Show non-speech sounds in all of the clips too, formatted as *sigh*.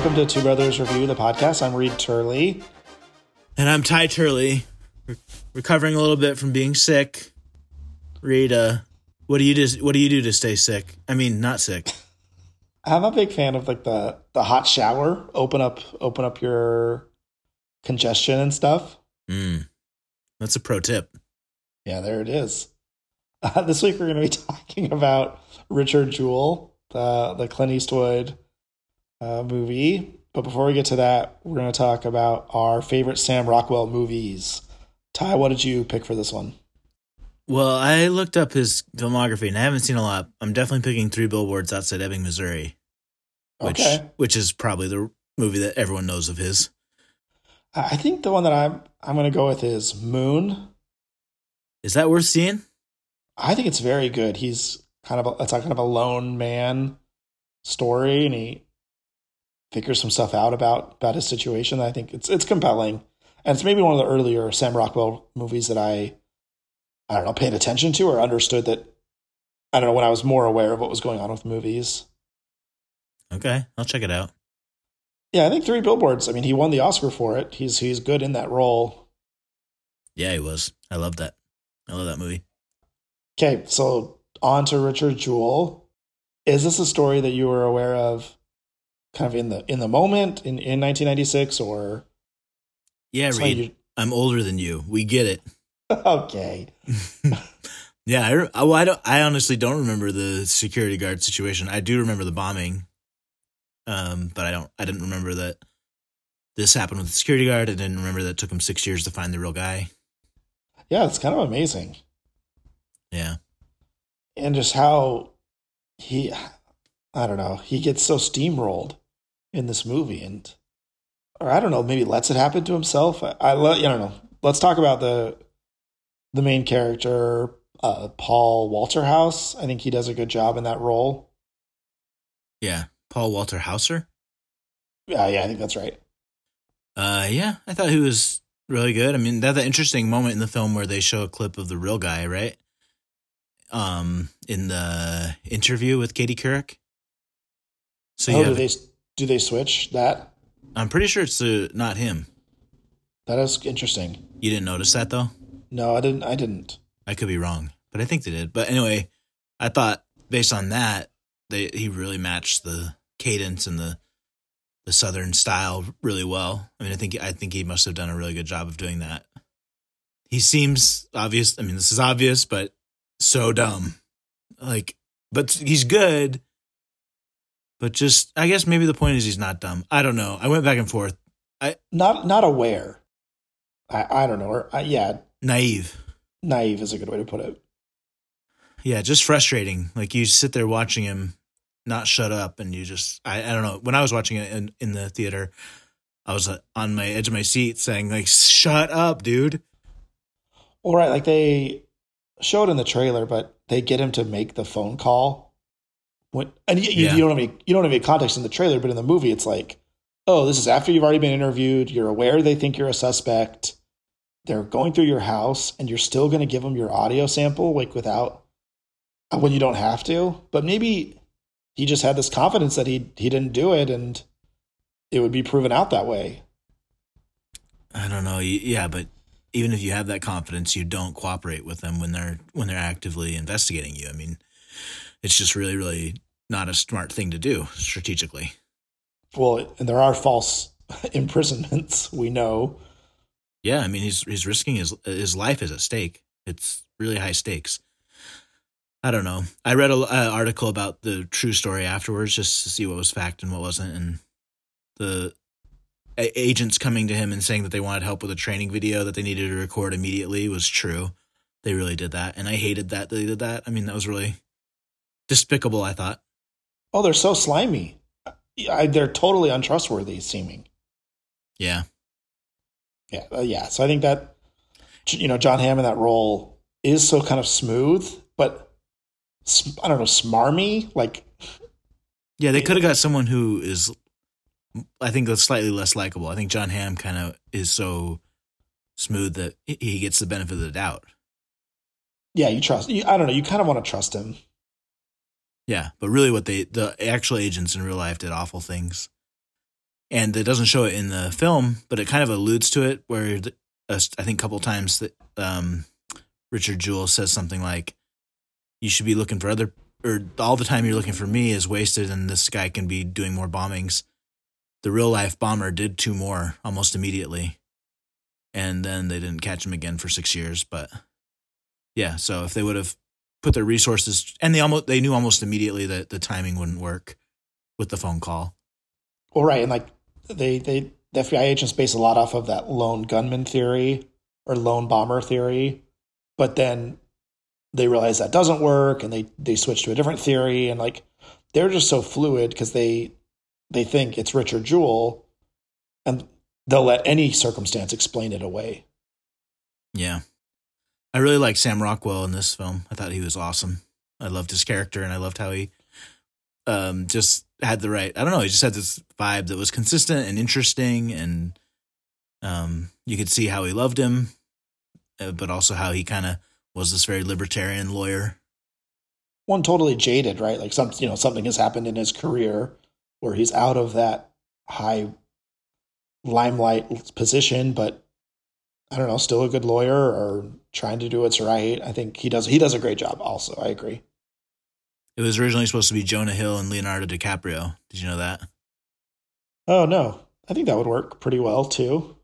welcome to Two Brothers Review, the podcast. I'm Reed Turley. And I'm Ty Turley, re- recovering a little bit from being sick. Reed, uh, what do you do? What do you do to stay sick? I mean, not sick. I'm a big fan of like the the hot shower. Open up, open up your congestion and stuff. Mm, that's a pro tip. Yeah, there it is. Uh, *laughs* this week we're going to be *laughs* talking about Richard Jewell, the the Clint Eastwood uh, movie. But before we get to that, we're going to talk about our favorite Sam Rockwell movies. Ty, what did you pick for this one? Well, I looked up his filmography and I haven't seen a lot. I'm definitely picking Three Billboards Outside Ebbing, Missouri, which Okay. which is probably the movie that everyone knows of his. I think the one that I'm I'm going to go with is Moon. Is that worth seeing? I think it's very good. He's kind of a, it's like kind of a lone man story, and he figures some stuff out about about his situation. I think it's it's compelling, and it's maybe one of the earlier Sam Rockwell movies that I I don't know paid attention to or understood that I don't know when I was more aware of what was going on with movies. Okay, I'll check it out. Yeah, I think Three Billboards. I mean, he won the Oscar for it. He's he's good in that role. Yeah, he was. I love that. I love that movie. Okay, so on to Richard Jewell. Is this a story that you were aware of kind of in the in the moment in, in 1996 or Yeah, Reed. I'm older than you. We get it. *laughs* *laughs* okay. yeah, I, re- well, I don't. I honestly don't remember the security guard situation. I do remember the bombing, um, but I don't. I didn't remember that this happened with the security guard. I didn't remember that it took him six years to find the real guy. Yeah, it's kind of amazing. Yeah, And just how he I don't know, he gets so steamrolled in this movie and or I don't know, maybe lets it happen to himself. I, I, let- I don't know. Let's talk about the the main character uh, Paul Walterhouse. I think he does a good job in that role. yeah. Paul Walter Hauser. Yeah, yeah, I think that's right. Uh, yeah, I thought he was really good. I mean, that's an interesting moment in the film where they show a clip of the real guy, right? Um, in the interview with Katie Couric. So oh, you do have, they do they switch that? I'm pretty sure it's uh, not him. That is interesting. You didn't notice that though. No, I didn't. I didn't. I could be wrong, but I think they did. But anyway, I thought based on that, they he really matched the cadence and the the southern style really well. I mean, I think I think he must have done a really good job of doing that. He seems obvious. I mean, this is obvious, but so dumb. Like, but he's good. But just, I guess maybe the point is he's not dumb. I don't know. I went back and forth. I not not aware. I I don't know. Or I, yeah, Naive. naive is a good way to put it. Yeah, just frustrating. Like you sit there watching him not shut up, and you just I, I don't know. When I was watching it in, in the theater, I was uh, on my edge of my seat saying like, "Shut up, dude." All right, like they show it in the trailer, but they get him to make the phone call. When and you, Yeah. you don't have any you don't have any context in the trailer, but in the movie, it's like, oh, this is after you've already been interviewed. You're aware they think you're a suspect. They're going through your house, and you're still going to give them your audio sample, like without uh, when you don't have to. But maybe he just had this confidence that he he didn't do it, and it would be proven out that way. I don't know. Yeah, but even if you have that confidence, you don't cooperate with them when they're when they're actively investigating you. I mean, it's just really, really not a smart thing to do strategically. Well, and there are false *laughs* imprisonments. We know. Yeah, I mean, he's he's risking his his life is at stake. It's really high stakes. I don't know. I read an uh, article about the true story afterwards, just to see what was fact and what wasn't, and the a- agents coming to him and saying that they wanted help with a training video that they needed to record immediately was true. They really did that, and I hated that they did that. I mean, that was really despicable. I thought. Oh, they're so slimy. I, they're totally untrustworthy seeming. Yeah, Yeah, uh, yeah. So I think that you know John Hamm in that role is so kind of smooth, but I don't know, smarmy. Like yeah. They could have got someone who is, I think, that's slightly less likable. I think John Hamm kind of is so smooth that he- he gets the benefit of the doubt. yeah, you trust. You, I don't know. You kind of want to trust him. Yeah, but really, what they the actual agents in real life did awful things. and it doesn't show it in the film, but it kind of alludes to it. Where the, I think a couple times that um, Richard Jewell says something like, "You should be looking for other." Or all the time you're looking for me is wasted, and this guy can be doing more bombings. The real life bomber did two more almost immediately, and then they didn't catch him again for six years. But yeah, so if they would have put their resources, and they almost they knew almost immediately that the timing wouldn't work with the phone call. Well, right, and like they they the FBI agents base a lot off of that lone gunman theory or lone bomber theory, but then they realize that doesn't work, and they they switch to a different theory, and like they're just so fluid because they they think it's Richard Jewell, and they'll let any circumstance explain it away. Yeah. I really like Sam Rockwell in this film. I thought he was awesome. I loved his character and I loved how he um, just had the right, I don't know, he just had this vibe that was consistent and interesting. And um, you could see how he loved him, uh, but also how he kind of was this very libertarian lawyer. One totally jaded, right? Like some, you know, something has happened in his career where he's out of that high limelight position, but I don't know, still a good lawyer or trying to do what's right. I think he does he does a great job also. I agree. It was originally supposed to be Jonah Hill and Leonardo DiCaprio. Did you know that? Oh no. I think that would work pretty well too.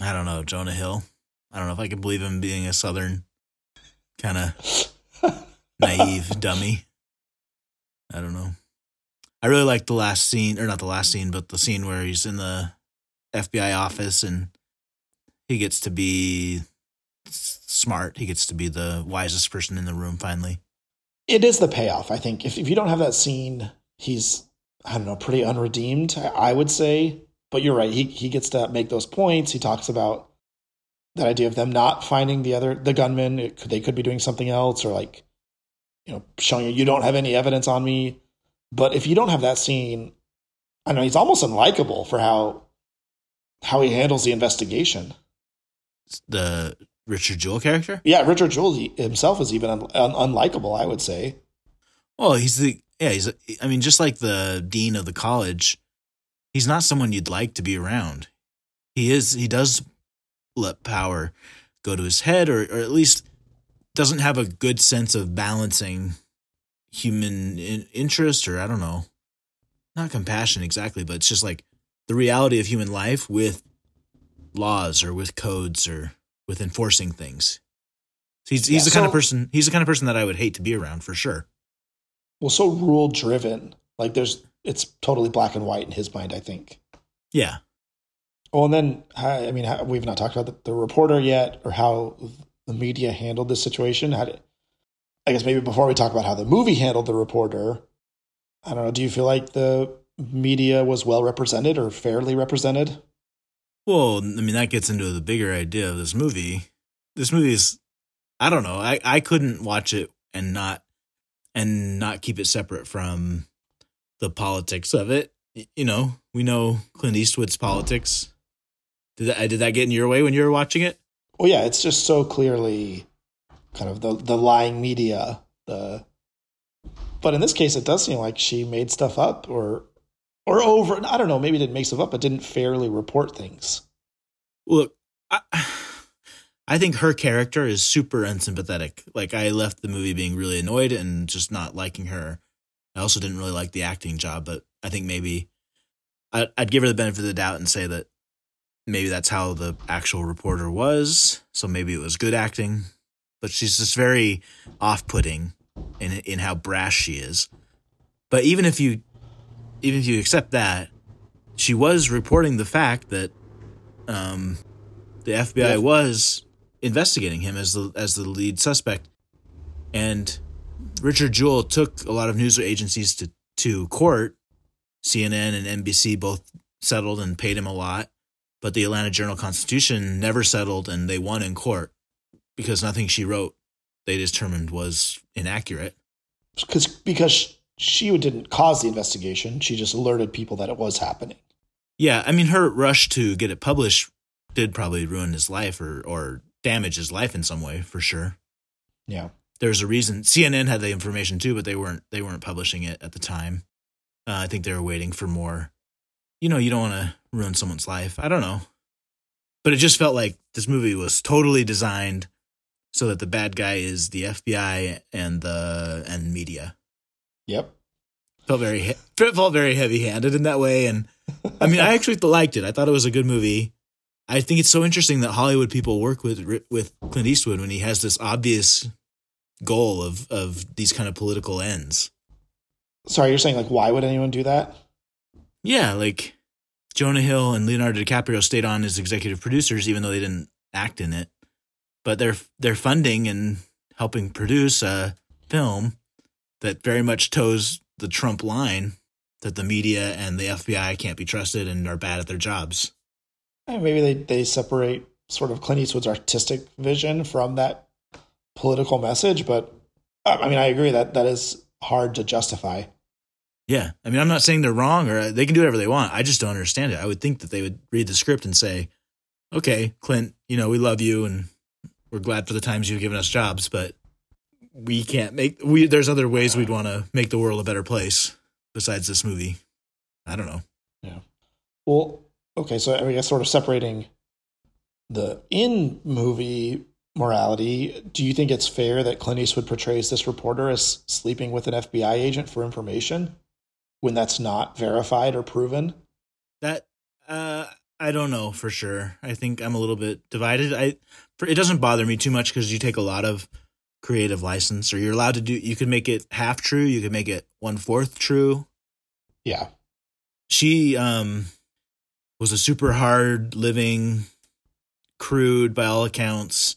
I don't know, Jonah Hill. I don't know if I can believe him being a southern kind of *laughs* naive dummy. I don't know. I really like the last scene, or not the last scene, but the scene where he's in the FBI office and he gets to be smart. He gets to be the wisest person in the room finally. It is the payoff. I think if, if you don't have that scene, he's, I don't know, pretty unredeemed, I would say. But you're right. He, he gets to make those points. He talks about that idea of them not finding the other, the gunman. It, they could be doing something else or like, you know, showing you, you don't have any evidence on me. But if you don't have that scene, I know he's almost unlikable for how how he handles the investigation. The Richard Jewell character? Yeah, Richard Jewell himself is even un- un- unlikable, I would say. Well, he's the yeah, he's I mean just like the dean of the college, he's not someone you'd like to be around. He is he does let power go to his head or or at least doesn't have a good sense of balancing human in- interest or I don't know. Not compassion exactly, but it's just like the reality of human life with laws or with codes or with enforcing things. He's he's yeah, the kind of person he's the kind of person that I would hate to be around for sure. Well, so rule driven. Like there's it's totally black and white in his mind, I think. Yeah. Well, and then I mean, we've not talked about the, the, reporter yet, or how the media handled this situation. How did, I guess maybe before we talk about how the movie handled the reporter, I don't know. Do you feel like the media was well represented or fairly represented? Well, I mean, that gets into the bigger idea of this movie. This movie is, I don't know, I, I couldn't watch it and not and not keep it separate from the politics of it. You know, we know Clint Eastwood's politics. Did that did that get in your way when you were watching it? Well, yeah, it's just so clearly kind of the the lying media. The but in this case, it does seem like she made stuff up or or over. I don't know. Maybe didn't make stuff up, but didn't fairly report things. Look, I, *sighs* I think her character is super unsympathetic. Like I left the movie being really annoyed and just not liking her. I also didn't really like the acting job, but I think maybe I, I'd give her the benefit of the doubt and say that maybe that's how the actual reporter was. So maybe it was good acting, but she's just very off-putting in in how brash she is. But even if you even if you accept that, she was reporting the fact that um, the FBI yeah. was investigating him as the as the lead suspect, and Richard Jewell took a lot of news agencies to to court. CNN and NBC both settled and paid him a lot, but the Atlanta Journal Constitution never settled, and they won in court because nothing she wrote they determined was inaccurate. Because because she didn't cause the investigation. She just alerted people that it was happening. Yeah, I mean, her rush to get it published did probably ruin his life or or damage his life in some way for sure. Yeah, there's a reason. CNN had the information too, but they weren't they weren't publishing it at the time. Uh, I think they were waiting for more you know, you don't want to ruin someone's life. I don't know. But it just felt like this movie was totally designed so that the bad guy is the FBI and the and media. Yep. Felt very he- felt very heavy-handed in that way and I mean, I actually liked it. I thought it was a good movie. I think it's so interesting that Hollywood people work with with Clint Eastwood when he has this obvious goal of of these kind of political ends. Sorry, you're saying like why would anyone do that? Yeah, like Jonah Hill and Leonardo DiCaprio stayed on as executive producers even though they didn't act in it. But they're they're funding and helping produce a film that very much toes the Trump line that the media and the FBI can't be trusted and are bad at their jobs. And maybe they, they separate sort of Clint Eastwood's artistic vision from that political message, but uh, I mean, I agree that that is hard to justify. Yeah. I mean, I'm not saying they're wrong or uh, they can do whatever they want. I just don't understand it. I would think that they would read the script and say, okay, Clint, you know, we love you and we're glad for the times you've given us jobs, but we can't make, we, there's other ways we'd want to make the world a better place besides this movie. I don't know. Yeah. Well, okay, so I guess sort of separating the in movie morality, do you think it's fair that Clint Eastwood portrays this reporter as sleeping with an FBI agent for information when that's not verified or proven? That uh I don't know for sure. I think I'm a little bit divided. I for, it doesn't bother me too much because you take a lot of creative license, or you're allowed to do. You can make it half true. You can make it one fourth true. Yeah. She um was a super hard living, crude by all accounts,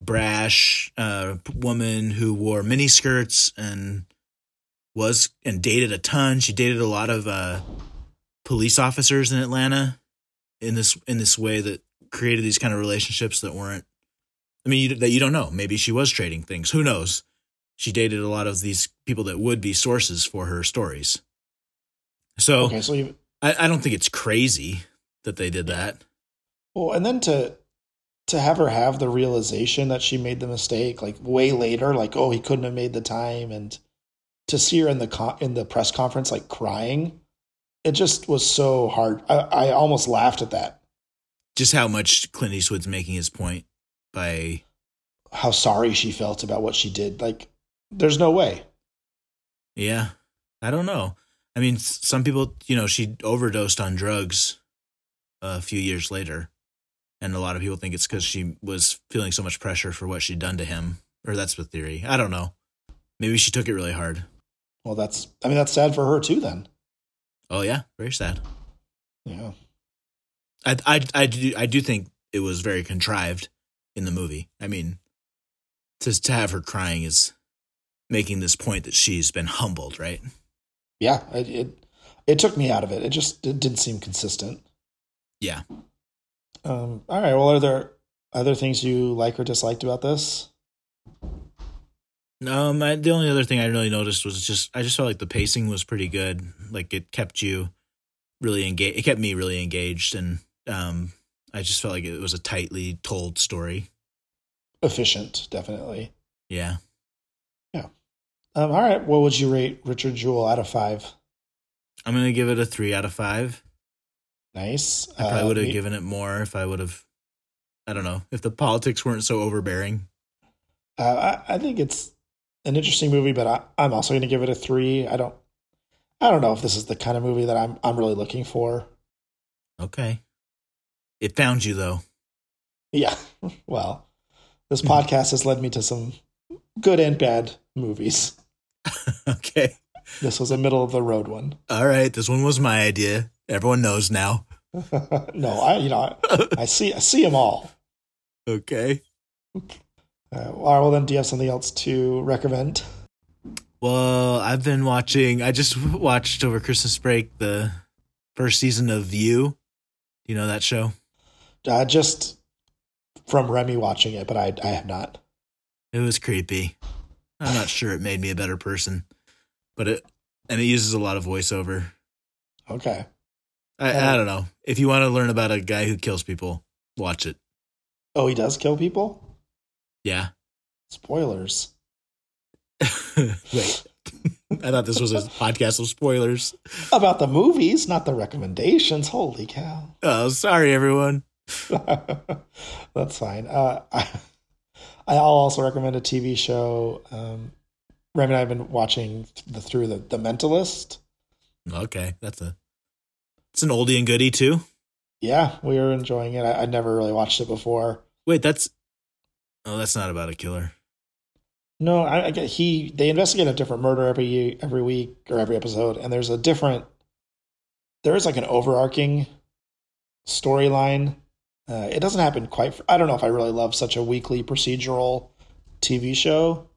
brash uh, woman who wore mini skirts and was and dated a ton. She dated a lot of uh, police officers in Atlanta in this in this way that created these kind of relationships that weren't. I mean, you, that you don't know. Maybe she was trading things. Who knows? She dated a lot of these people that would be sources for her stories. So, Okay, so you I, I don't think it's crazy that they did that. well, and then to to have her have the realization that she made the mistake like way later, like oh he couldn't have made the time, and to see her in the con- in the press conference like crying, it just was so hard. I, I almost laughed at that. Just how much Clint Eastwood's making his point by How sorry she felt about what she did. Like there's no way. Yeah. I don't know. I mean, some people, you know, she overdosed on drugs uh, a few years later. And a lot of people think it's because she was feeling so much pressure for what she'd done to him. Or that's the theory. I don't know. Maybe she took it really hard. Well, that's I mean that's sad for her too. Then Oh, yeah. Very sad. yeah. I, I, I, do, I do think it was very contrived in the movie. I mean, to, to have her crying is making this point that she's been humbled, right? yeah, it, it it took me out of it. It just it didn't seem consistent. Yeah. Um, all right. Well, are there other things you like or disliked about this? Um, I, the only other thing I really noticed was just I just felt like the pacing was pretty good. Like it kept you really engaged. It kept me really engaged, and um, I just felt like it was a tightly told story. Efficient, definitely. Yeah, Yeah. Um, all right. What would you rate Richard Jewell out of five? I'm gonna give it a three out of five. Nice. I probably Uh, would have given it more if I would have. I don't know if the politics weren't so overbearing. Uh, I, I think it's an interesting movie, but I, I'm also going to give it a three. I don't. I don't know if this is the kind of movie that I'm I'm really looking for. Okay, it found you though. Yeah. *laughs* Well, this Hmm. podcast has led me to some good and bad movies. *laughs* okay, This was a middle of the road one. all right. This one was my idea. Everyone knows now. *laughs* no, I you know I, I see I see them all. okay. Uh, all right, well, then, do you have something else to recommend? Well, I've been watching. I just watched over Christmas break the first season of You. You know that show? Uh, just from Remy watching it, but I I have not. It was creepy. I'm not sure it made me a better person, but it and it uses a lot of voiceover. Okay. I, Oh. I don't know. If you want to learn about a guy who kills people, watch it. Oh, he does kill people. Yeah. Spoilers. *laughs* Wait. I thought this was a podcast of spoilers. About the movies, not the recommendations. Holy cow. Oh, sorry, everyone. *laughs* That's fine. Uh, *laughs* I, I'll also recommend a TV show. Um, Remy and I have been watching the through the, the Mentalist. Okay, that's a it's an oldie and goodie too. Yeah, we are enjoying it. I, I'd never really watched it before. Wait, that's oh, that's not about a killer. No, I, I get he. They investigate a different murder every every week or every episode, and there's a different. There is like an overarching storyline. Uh, it doesn't happen quite. I don't know if I really love such a weekly procedural TV show.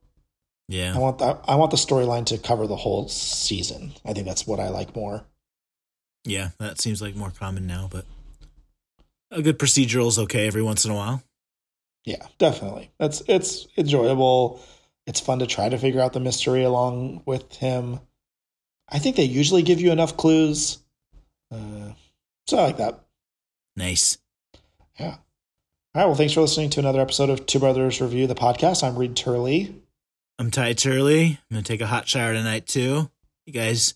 Yeah, I want that. I want the storyline to cover the whole season. I think that's what I like more. yeah, that seems like more common now, but a good procedural is okay every once in a while. Yeah, definitely. That's it's enjoyable. It's fun to try to figure out the mystery along with him. I think they usually give you enough clues. Uh, so I like that. Nice. Yeah. All right. Well, thanks for listening to another episode of Two Brothers Review the podcast. I'm Reed Turley. I'm Ty Turley. I'm gonna take a hot shower tonight too. You guys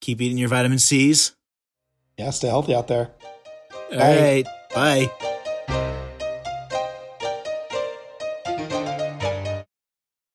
keep eating your vitamin C's. Yeah, stay healthy out there. All Bye. right. Bye.